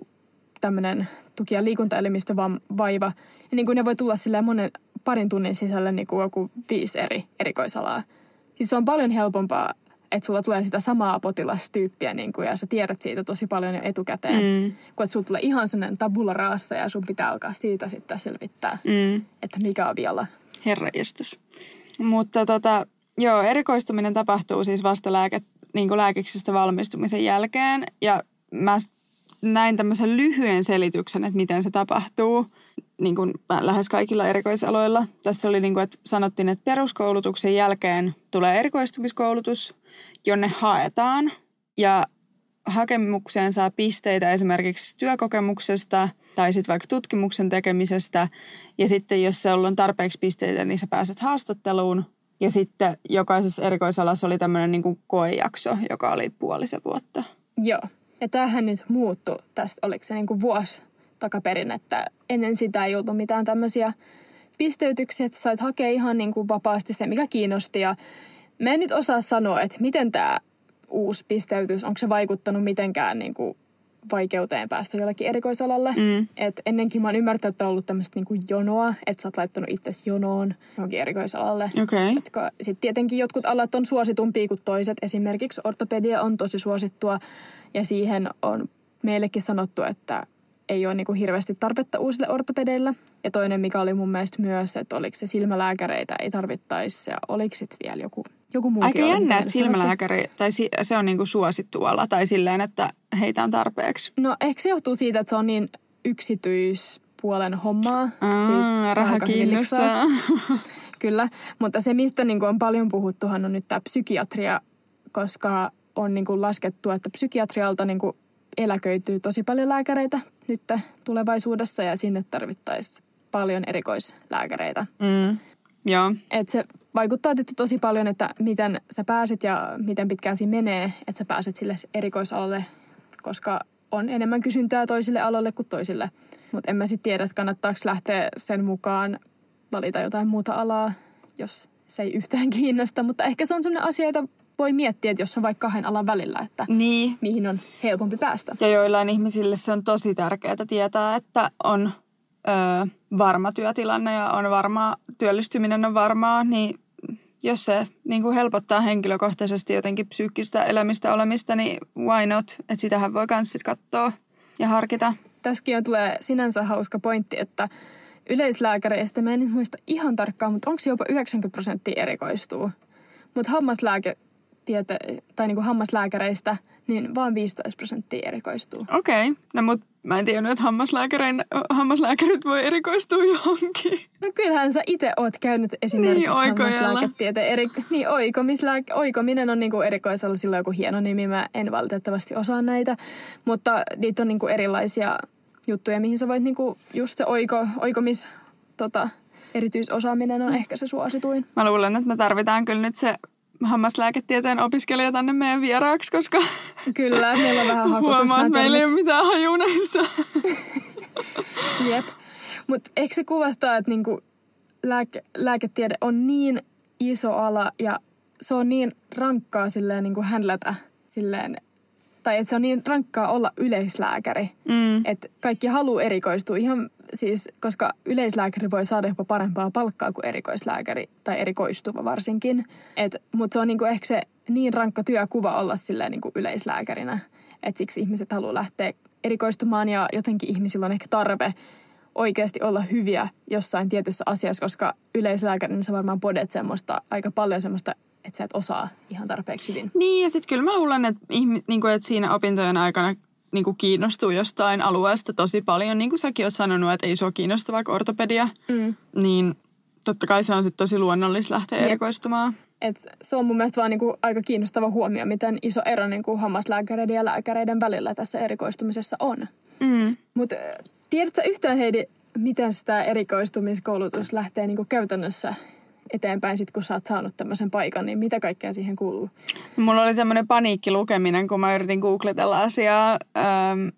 Speaker 1: tämmöinen tuki- ja liikuntaelimistö vaiva. Ja niin kuin ne voi tulla silleen monen, parin tunnin sisällä niin kuin joku viisi eri erikoisalaa. Siis se on paljon helpompaa, että sulla tulee sitä samaa potilastyyppiä niin kuin, ja sä tiedät siitä tosi paljon jo etukäteen. Mm. Kun että sulla tulee ihan sellainen tabula raassa ja sun pitää alkaa siitä sitten selvittää, mm. että mikä on vielä.
Speaker 2: Herra Mutta tota, joo, erikoistuminen tapahtuu siis vasta lääke, niin kuin lääkiksestä valmistumisen jälkeen. Ja mä näin tämmöisen lyhyen selityksen, että miten se tapahtuu niin kuin lähes kaikilla erikoisaloilla. Tässä oli niin kuin, että sanottiin, että peruskoulutuksen jälkeen tulee erikoistumiskoulutus, jonne haetaan ja hakemukseen saa pisteitä esimerkiksi työkokemuksesta tai sitten vaikka tutkimuksen tekemisestä. Ja sitten jos se on tarpeeksi pisteitä, niin sä pääset haastatteluun. Ja sitten jokaisessa erikoisalassa oli tämmöinen niin kuin koejakso, joka oli puolisen vuotta.
Speaker 1: Joo. Ja tämähän nyt muuttui tästä, oliko se niin kuin vuosi takaperin, että ennen sitä ei ollut mitään tämmöisiä pisteytyksiä, että sait hakea ihan niin kuin vapaasti se, mikä kiinnosti. Ja mä en nyt osaa sanoa, että miten tämä uusi pisteytys, onko se vaikuttanut mitenkään niin kuin vaikeuteen päästä jollekin erikoisalalle.
Speaker 2: Mm.
Speaker 1: Et ennenkin mä oon ymmärtänyt, että on ollut tämmöistä niinku jonoa, että sä oot laittanut itsesi jonoon johonkin erikoisalalle.
Speaker 2: Okay.
Speaker 1: Sitten tietenkin jotkut alat on suositumpia kuin toiset. Esimerkiksi ortopedia on tosi suosittua ja siihen on meillekin sanottu, että ei ole niinku hirveästi tarvetta uusille ortopedeille. Ja toinen, mikä oli mun mielestä myös, että oliko se silmälääkäreitä ei tarvittaisi ja oliko sitten vielä joku, joku muukin.
Speaker 2: Aika jännä, että silmälääkäri, tai se on niinku suosittu ala, tai silleen, että heitä on tarpeeksi.
Speaker 1: No ehkä se johtuu siitä, että se on niin yksityispuolen hommaa.
Speaker 2: Aa,
Speaker 1: saa
Speaker 2: raha kiinnostaa.
Speaker 1: Kyllä, mutta se mistä niin kuin on paljon puhuttuhan on nyt tämä psykiatria, koska on niin kuin laskettu, että psykiatrialta niin kuin eläköityy tosi paljon lääkäreitä nyt tulevaisuudessa ja sinne tarvittaisiin paljon erikoislääkäreitä.
Speaker 2: Mm. Joo.
Speaker 1: Et se vaikuttaa tietysti tosi paljon, että miten sä pääset ja miten pitkään siinä menee, että sä pääset sille erikoisalalle, koska on enemmän kysyntää toisille aloille kuin toisille. Mutta en mä sitten tiedä, että kannattaako lähteä sen mukaan valita jotain muuta alaa, jos se ei yhtään kiinnosta. Mutta ehkä se on sellainen asia, jota voi miettiä, että jos on vaikka kahden alan välillä, että
Speaker 2: Niin.
Speaker 1: mihin on helpompi päästä.
Speaker 2: Ja joillain ihmisille se on tosi tärkeää tietää, että on ö, varma työtilanne ja on varmaa, työllistyminen on varmaa, niin jos se niin kuin helpottaa henkilökohtaisesti jotenkin psyykkistä elämistä olemista, niin why not? Että sitähän voi myös katsoa ja harkita.
Speaker 1: Tässäkin on tulee sinänsä hauska pointti, että yleislääkäreistä, mä en nyt muista ihan tarkkaan, mutta onko jopa 90 prosenttia erikoistuu. Mutta hammaslääketiete, tai niinku hammaslääkäreistä, niin vaan 15 prosenttia erikoistuu.
Speaker 2: Okei, okay. no mut mä en tiennyt, että hammaslääkärin, hammaslääkärit voi erikoistua johonkin.
Speaker 1: No kyllähän sä itse oot käynyt esimerkiksi
Speaker 2: Niin,
Speaker 1: hammaslääketieteen. Eri, niin, oikomislääke, oikominen on niinku erikoisella sillä joku hieno nimi. Mä en valitettavasti osaa näitä, mutta niitä on niinku erilaisia juttuja, mihin sä voit niinku, just se oiko, oikomis, tota, erityisosaaminen on ehkä se suosituin.
Speaker 2: Mä luulen, että me tarvitaan kyllä nyt se hammaslääketieteen opiskelija tänne meidän vieraaksi, koska
Speaker 1: Kyllä, meillä on vähän hakusessa
Speaker 2: huomaa, että meillä ei ole mitään hajua näistä.
Speaker 1: Jep. Mutta eikö se kuvastaa, että niinku lääke, lääketiede on niin iso ala ja se on niin rankkaa silleen niinku händlätä silleen, tai että se on niin rankkaa olla yleislääkäri,
Speaker 2: Mm.
Speaker 1: että kaikki haluaa erikoistua ihan siis, koska yleislääkäri voi saada jopa parempaa palkkaa kuin erikoislääkäri tai erikoistuva varsinkin. Mutta se on niinku ehkä se niin rankka työkuva olla silleen niinku yleislääkärinä, että siksi ihmiset haluaa lähteä erikoistumaan ja jotenkin ihmisillä on ehkä tarve oikeasti olla hyviä jossain tietyssä asiassa, koska yleislääkärinä sä varmaan podet semmoista aika paljon semmoista, että sä et osaa ihan tarpeeksi hyvin.
Speaker 2: Niin, ja sitten kyllä mä luulen, että, ihmi, niin että siinä opintojen aikana niin kuin kiinnostuu jostain alueesta tosi paljon. Niin kuin säkin oot sanonut, että ei sua kiinnosta vaikka ortopedia,
Speaker 1: Mm.
Speaker 2: niin totta kai se on sitten tosi luonnollista lähteä
Speaker 1: Jep.
Speaker 2: erikoistumaan.
Speaker 1: Et se on mun mielestä vaan niinku aika kiinnostava huomio, miten iso ero niinku hammaslääkäreiden ja lääkäreiden välillä tässä erikoistumisessa on.
Speaker 2: Mm.
Speaker 1: Mutta tiedätkö yhtään Heidi, miten sitä erikoistumiskoulutus lähtee niinku käytännössä eteenpäin sit, kun sä oot saanut tämmöisen paikan, niin mitä kaikkea siihen kuuluu?
Speaker 2: Mulla oli tämmöinen paniikkilukeminen, kun mä yritin googletella asiaa. Öm,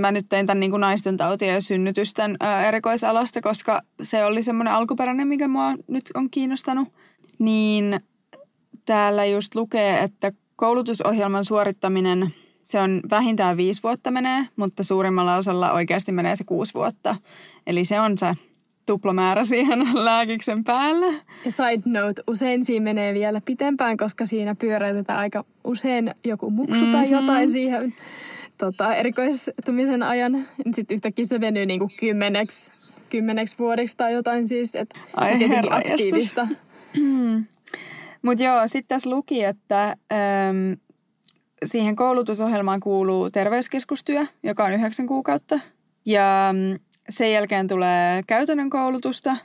Speaker 2: mä nyt tein tämän niin kuin naisten tautien ja synnytysten ö, erikoisalasta, koska se oli semmoinen alkuperäinen, mikä mua nyt on kiinnostanut. Niin täällä just lukee, että koulutusohjelman suorittaminen, se on vähintään viisi vuotta menee, mutta suurimmalla osalla oikeasti menee se kuusi vuotta. Eli se on se tuplamäärä siihen lääkiksen päälle.
Speaker 1: Ja side note, usein siinä menee vielä pitempään, koska siinä pyöräytetään aika usein joku muksu tai
Speaker 2: Mhm.
Speaker 1: jotain siihen tota, erikoistumisen ajan. Sitten yhtäkkiä se venyy niinku kymmeneksi, kymmeneksi vuodeksi tai jotain siis, että
Speaker 2: Ai
Speaker 1: on tietenkin aktiivista.
Speaker 2: Mutta joo, sitten tässä luki, että äm, siihen koulutusohjelmaan kuuluu terveyskeskustyö, joka on yhdeksän kuukautta. Ja mm, sen jälkeen tulee käytännön koulutusta,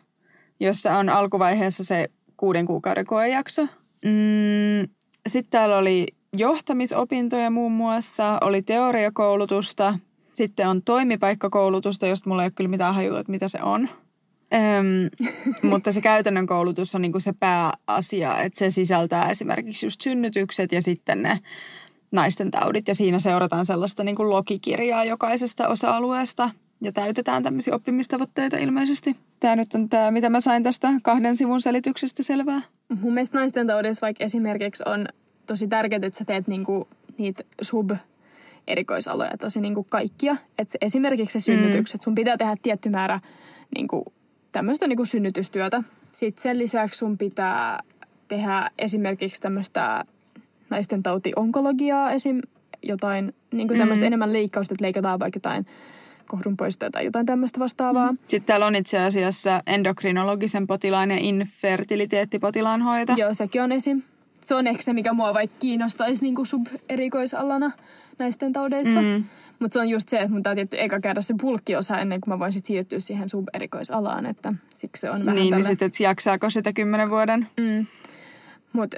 Speaker 2: jossa on alkuvaiheessa se kuuden kuukauden koejakso. Mm, sitten täällä oli johtamisopintoja muun muassa, oli teoriakoulutusta, sitten on toimipaikkakoulutusta, josta mulla ei ole kyllä mitään hajua, että mitä se on. Öm, mutta se käytännön koulutus on niinku se pääasia, että se sisältää esimerkiksi just synnytykset ja sitten ne naisten taudit. Ja siinä seurataan sellaista niin kuin logikirjaa jokaisesta osa-alueesta ja täytetään tämmöisiä oppimistavoitteita ilmeisesti. Tämä nyt on tämä, mitä mä sain tästä kahden sivun selityksestä selvää.
Speaker 1: Mun mielestä naisten taudissa vaikka esimerkiksi on tosi tärkeää, että sä teet niinku niitä sub erikoisaloja tosi niinku kaikkia. Että esimerkiksi se synnytykset, mm. sun pitää tehdä tietty määrä niinku, tämmöistä niinku synnytystyötä. Sitten sen lisäksi sun pitää tehdä esimerkiksi tämmöistä naisten tauti-onkologiaa, esim. jotain niinku tämmöistä mm. enemmän leikkausta, että leikataan vaikka jotain kohdunpoistoja tai jotain tämmöistä vastaavaa. Mm.
Speaker 2: Sitten täällä on itse asiassa endokrinologisen potilaan ja infertiliteettipotilaan hoito.
Speaker 1: Joo, sekin on esim. Se on ehkä se, mikä mua vaikka kiinnostaisi niin kuin sub-erikoisalana naisten taudeissa. Mm. Mutta se on just se, että mun täytyy eka käydä se bulkkiosa ennen kuin mä voin sit siirtyä siihen sub-erikoisalaan, että siksi se on vähän
Speaker 2: Niin,
Speaker 1: tälle...
Speaker 2: niin sitten, että jaksaako sitä kymmenen vuoden?
Speaker 1: Mm. Mutta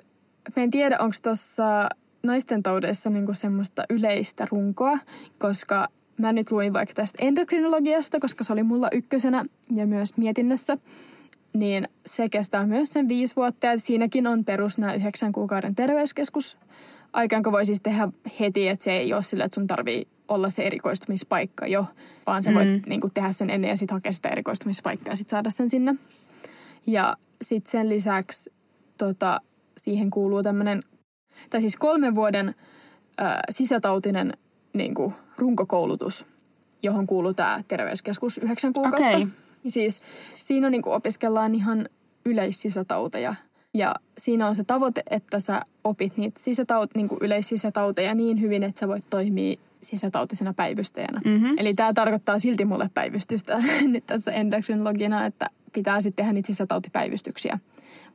Speaker 1: mä en tiedä, onko tuossa naisten taudeissa niinku semmoista yleistä runkoa, koska mä nyt luin vaikka tästä endokrinologiasta, koska se oli mulla ykkösenä ja myös mietinnässä, niin se kestää myös sen viisi vuotta ja siinäkin on perus nämä yhdeksän kuukauden terveyskeskus aikaan, kun voi siis tehdä heti, että se ei ole sillä, että sun tarvii olla se erikoistumispaikka jo, vaan sä voit mm. niin kuin, tehdä sen ennen ja sitten hakea sitä erikoistumispaikkaa ja sitten saada sen sinne. Ja sitten sen lisäksi tota, siihen kuuluu tämmöinen, tai siis kolmen vuoden ö, sisätautinen niin kuin, runkokoulutus, johon kuuluu tämä terveyskeskus yhdeksän kuukautta.
Speaker 2: Okei.
Speaker 1: Ja siis siinä niin opiskellaan ihan yleissisätauteja. Ja siinä on se tavoite, että sä opit niitä sisätaut, niin yleissisätauteja niin hyvin, että sä voit toimia sisätautisena päivystäjänä.
Speaker 2: Mhm.
Speaker 1: Eli tämä tarkoittaa silti mulle päivystystä nyt tässä endokrinologina, että pitää sitten tehdä niitä sisätautipäivystyksiä.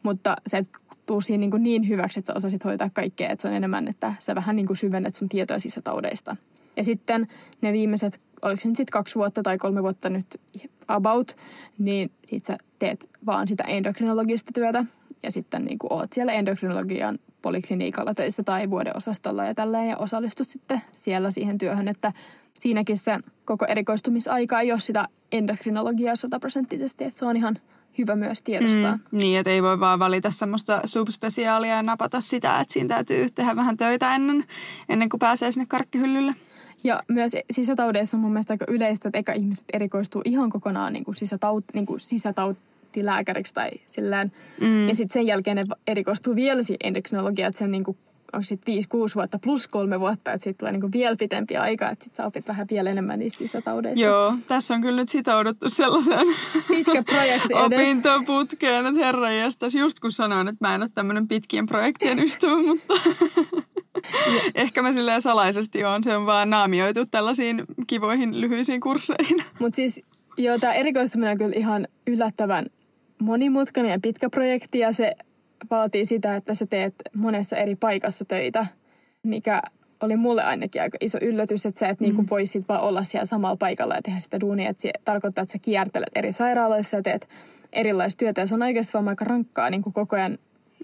Speaker 1: Mutta se tuu siinä niin, niin hyväksi, että sä osasit hoitaa kaikkea, että se on enemmän, että sä vähän niin kuin syvennät sun tietoa sisätaudeista. Ja sitten ne viimeiset, oliko se nyt sitten kaksi vuotta tai kolme vuotta nyt about, niin sit sä teet vaan sitä endokrinologista työtä ja sitten niin oot siellä endokrinologian poliklinikalla töissä tai vuodeosastolla ja tälleen ja osallistut sitten siellä siihen työhön, että siinäkin se koko erikoistumisaika ei ole sitä endokrinologiaa sataprosenttisesti, että se on ihan hyvä myös tiedostaa.
Speaker 2: Mm, niin, että ei voi vaan valita semmoista subspesiaalia ja napata sitä, että siinä täytyy tehdä vähän töitä ennen, ennen kuin pääsee sinne karkkihyllylle.
Speaker 1: Ja myös sisätaudeissa on mun mielestä aika yleistä, että eka ihmiset erikoistuu ihan kokonaan niin kuin sisätaut, niin kuin sisätautilääkäriksi tai sillään. Mm. Ja sitten sen jälkeen ne erikoistuu vielä siihen endokrinologiaan, että sen niin kuin, onko sitten 5-6 vuotta plus kolme vuotta, että sitten tulee niin kuin vielä pitempi aika, että sitten sä opit vähän vielä enemmän niistä sisätaudeista.
Speaker 2: Joo, tässä on kyllä nyt sitouduttu sellaiseen
Speaker 1: Pitkä projekti edes.
Speaker 2: opintoputkeen, että herra just kun sanoin, että mä en ole tämmöinen pitkien projektien ystävä, mutta ehkä mä silleen salaisesti oon, se on vaan naamioitu tällaisiin kivoihin lyhyisiin kursseihin.
Speaker 1: Mutta siis joo, tämä erikoistuminen on kyllä ihan yllättävän monimutkainen ja pitkä projekti ja se vaatii sitä, että sä teet monessa eri paikassa töitä, mikä oli mulle ainakin aika iso yllätys, että sä et mm. niinku voi sit vaan olla siellä samalla paikalla ja tehdä sitä duunia. Että se tarkoittaa, että sä kiertelet eri sairaaloissa ja teet erilaista työtä. Ja se on oikeasti vaan aika rankkaa niin koko ajan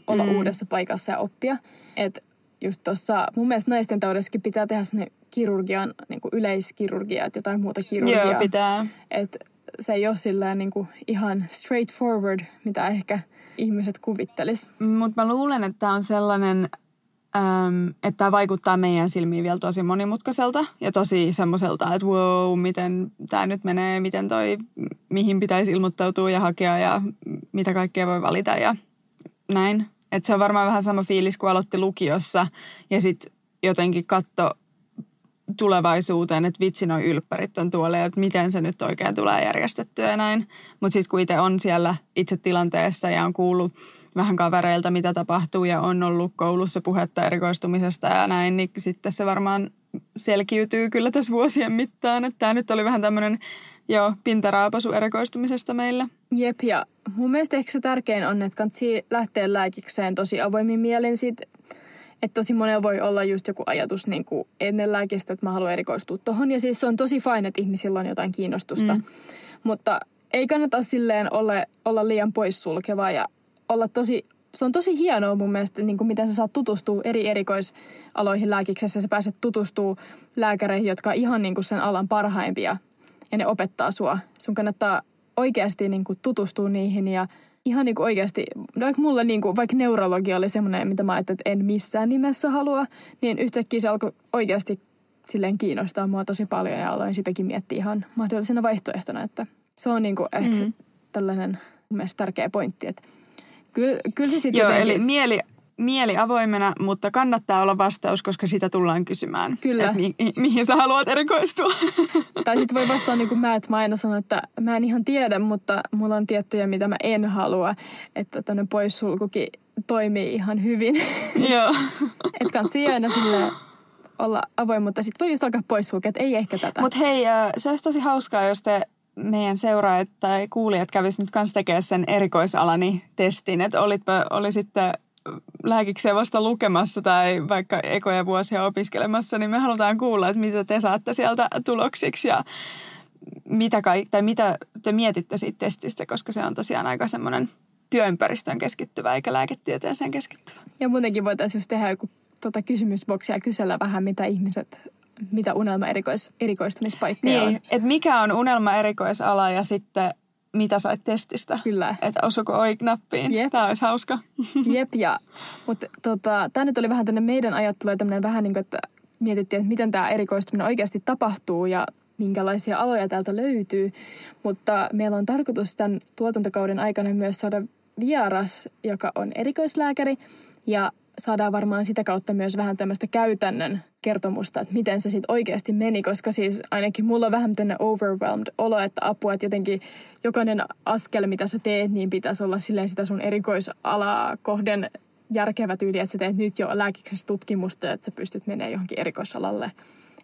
Speaker 1: olla mm. uudessa paikassa ja oppia. Että just tuossa, mun mielestä naisten taudessakin pitää tehdä sinne kirurgian, niin kuin yleiskirurgia, että jotain muuta kirurgiaa.
Speaker 2: Joo, pitää.
Speaker 1: Et se ei ole silleen niin kuin ihan straightforward, mitä ehkä ihmiset kuvittelis.
Speaker 2: Mutta mä luulen, että tämä on sellainen, äm, että tämä vaikuttaa meidän silmiin vielä tosi monimutkaiselta ja tosi semmoiselta, että wow, miten tämä nyt menee, miten toi, mihin pitäisi ilmoittautua ja hakea ja mitä kaikkea voi valita ja näin. Että se on varmaan vähän sama fiilis, kun aloitti lukiossa ja sitten jotenkin katto tulevaisuuteen, että vitsi noi ylppärit on tuolla ja että miten se nyt oikein tulee järjestettyä ja näin. Mutta sitten kun itse on siellä itse tilanteessa ja on kuullut vähän kavereilta, mitä tapahtuu ja on ollut koulussa puhetta erikoistumisesta ja näin, niin sitten se varmaan selkiytyy kyllä tässä vuosien mittaan. Että tämä nyt oli vähän tämmöinen jo pintaraapasu erikoistumisesta meillä.
Speaker 1: Jep, ja mun mielestä ehkä se tärkein on, että kannattaa lähteä lääkikseen tosi avoimin mielin siitä, että tosi monella voi olla just joku ajatus niin kuin ennen lääkistä, että mä haluan erikoistua tohon. Ja siis se on tosi fine, että ihmisillä on jotain kiinnostusta. Mm. Mutta ei kannata silleen olla, olla liian poissulkeva ja olla tosi se on tosi hienoa mun mielestä, niin kuin miten sä saat tutustua eri erikoisaloihin lääkiksessä. Sä pääset tutustua lääkäreihin, jotka on ihan niin kuin sen alan parhaimpia ja ne opettaa sua. Sun kannattaa oikeasti niin kuin tutustua niihin ja ihan niin kuin oikeasti, vaikka mulla niin kuin, vaikka neurologia oli semmoinen, mitä mä ajattelin, että en missään nimessä halua, niin yhtäkkiä se alkoi oikeasti silleen kiinnostaa mua tosi paljon ja aloin sitäkin miettiä ihan mahdollisena vaihtoehtona, että se on niin kuin ehkä mm. tällainen mun mielestä tärkeä pointti, että kyllä, kyllä se sitten
Speaker 2: Joo,
Speaker 1: jotenkin...
Speaker 2: eli mieli mieli avoimena, mutta kannattaa olla vastaus, koska sitä tullaan kysymään.
Speaker 1: Kyllä.
Speaker 2: mi- mihin sä haluat erikoistua.
Speaker 1: Tai sitten voi vastata niin kuin mä, että mä aina sanon, että mä en ihan tiedä, mutta mulla on tiettyjä, mitä mä en halua. Että tämmöinen poissulkukin toimii ihan hyvin.
Speaker 2: Joo.
Speaker 1: että kannattaa aina sille olla avoin, mutta sitten voi just alkaa poissulkea, että ei ehkä tätä.
Speaker 2: Mutta hei, se olisi tosi hauskaa, jos te meidän seuraajat tai kuulijat kävisivät nyt kanssa tekemään sen erikoisalani testin, että olitpa, olisitte lääkikseen vasta lukemassa tai vaikka ekoja vuosia opiskelemassa, niin me halutaan kuulla, että mitä te saatte sieltä tuloksiksi ja mitä, kaik- tai mitä te mietitte siitä testistä, koska se on tosiaan aika semmoinen työympäristöön keskittyvä eikä lääketieteeseen keskittyvä.
Speaker 1: Ja muutenkin voitaisiin just tehdä joku tota kysymysboksia ja kysellä vähän, mitä ihmiset, mitä unelma erikois, erikoistumispaikkoja
Speaker 2: niin,
Speaker 1: on.
Speaker 2: että mikä on unelma erikoisala ja sitten mitä sait testistä.
Speaker 1: Kyllä.
Speaker 2: Että osuko oi nappiin.
Speaker 1: Jep.
Speaker 2: Tämä olisi hauska.
Speaker 1: Jep, ja, mutta tota, tämä nyt oli vähän tänne meidän ajattelu ja tämmöinen vähän niin kuin, että mietittiin, että miten tämä erikoistuminen oikeasti tapahtuu ja minkälaisia aloja täältä löytyy. Mutta meillä on tarkoitus tämän tuotantokauden aikana myös saada vieras, joka on erikoislääkäri ja saadaan varmaan sitä kautta myös vähän tämmöistä käytännön kertomusta, että miten se sitten oikeasti meni, koska siis ainakin mulla on vähän tämmöinen overwhelmed olo, että apua, että jotenkin jokainen askel, mitä sä teet, niin pitäisi olla silleen sitä sun erikoisalaa kohden järkevä tyyli, että sä teet nyt jo lääkiksessä tutkimusta, että sä pystyt menemään johonkin erikoisalalle.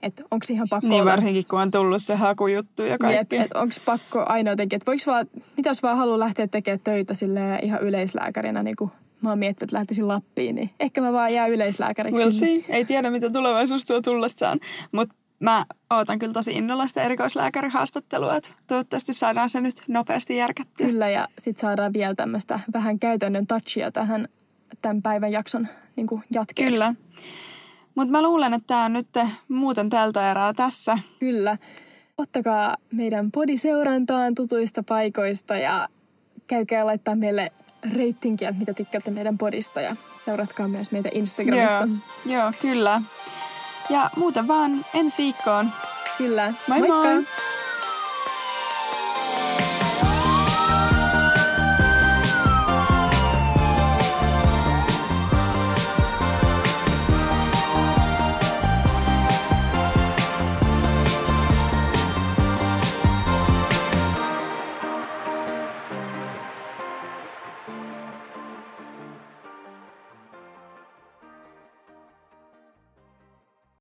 Speaker 1: Että onko ihan pakko
Speaker 2: Niin
Speaker 1: olla...
Speaker 2: varsinkin, kun on tullut se hakujuttu ja kaikki.
Speaker 1: Jep, että onko pakko aina jotenkin, että voiko vaan, mitäs vaan haluaa lähteä tekemään töitä sille ihan yleislääkärinä, niin kuin mä oon miettinyt, että lähtisin Lappiin, niin ehkä mä vaan jää yleislääkäriksi.
Speaker 2: We'll see. Ei tiedä, mitä tulevaisuus tuo tullessaan. Mutta mä ootan kyllä tosi innolla sitä erikoislääkärihaastattelua. Että toivottavasti saadaan se nyt nopeasti järkättyä.
Speaker 1: Kyllä, ja sitten saadaan vielä tämmöistä vähän käytännön touchia tähän tämän päivän jakson niin jatkeeksi.
Speaker 2: Kyllä. Mutta mä luulen, että tämä on nyt muuten tältä erää tässä.
Speaker 1: Kyllä. Ottakaa meidän podiseurantaan tutuista paikoista ja käykää laittaa meille reitinkiä, että mitä tykkäätte meidän podista ja seuratkaa myös meitä Instagramissa.
Speaker 2: Joo, joo, kyllä. Ja muuten vaan ensi viikkoon.
Speaker 1: Kyllä.
Speaker 2: Moi
Speaker 1: Moikka!
Speaker 2: moi!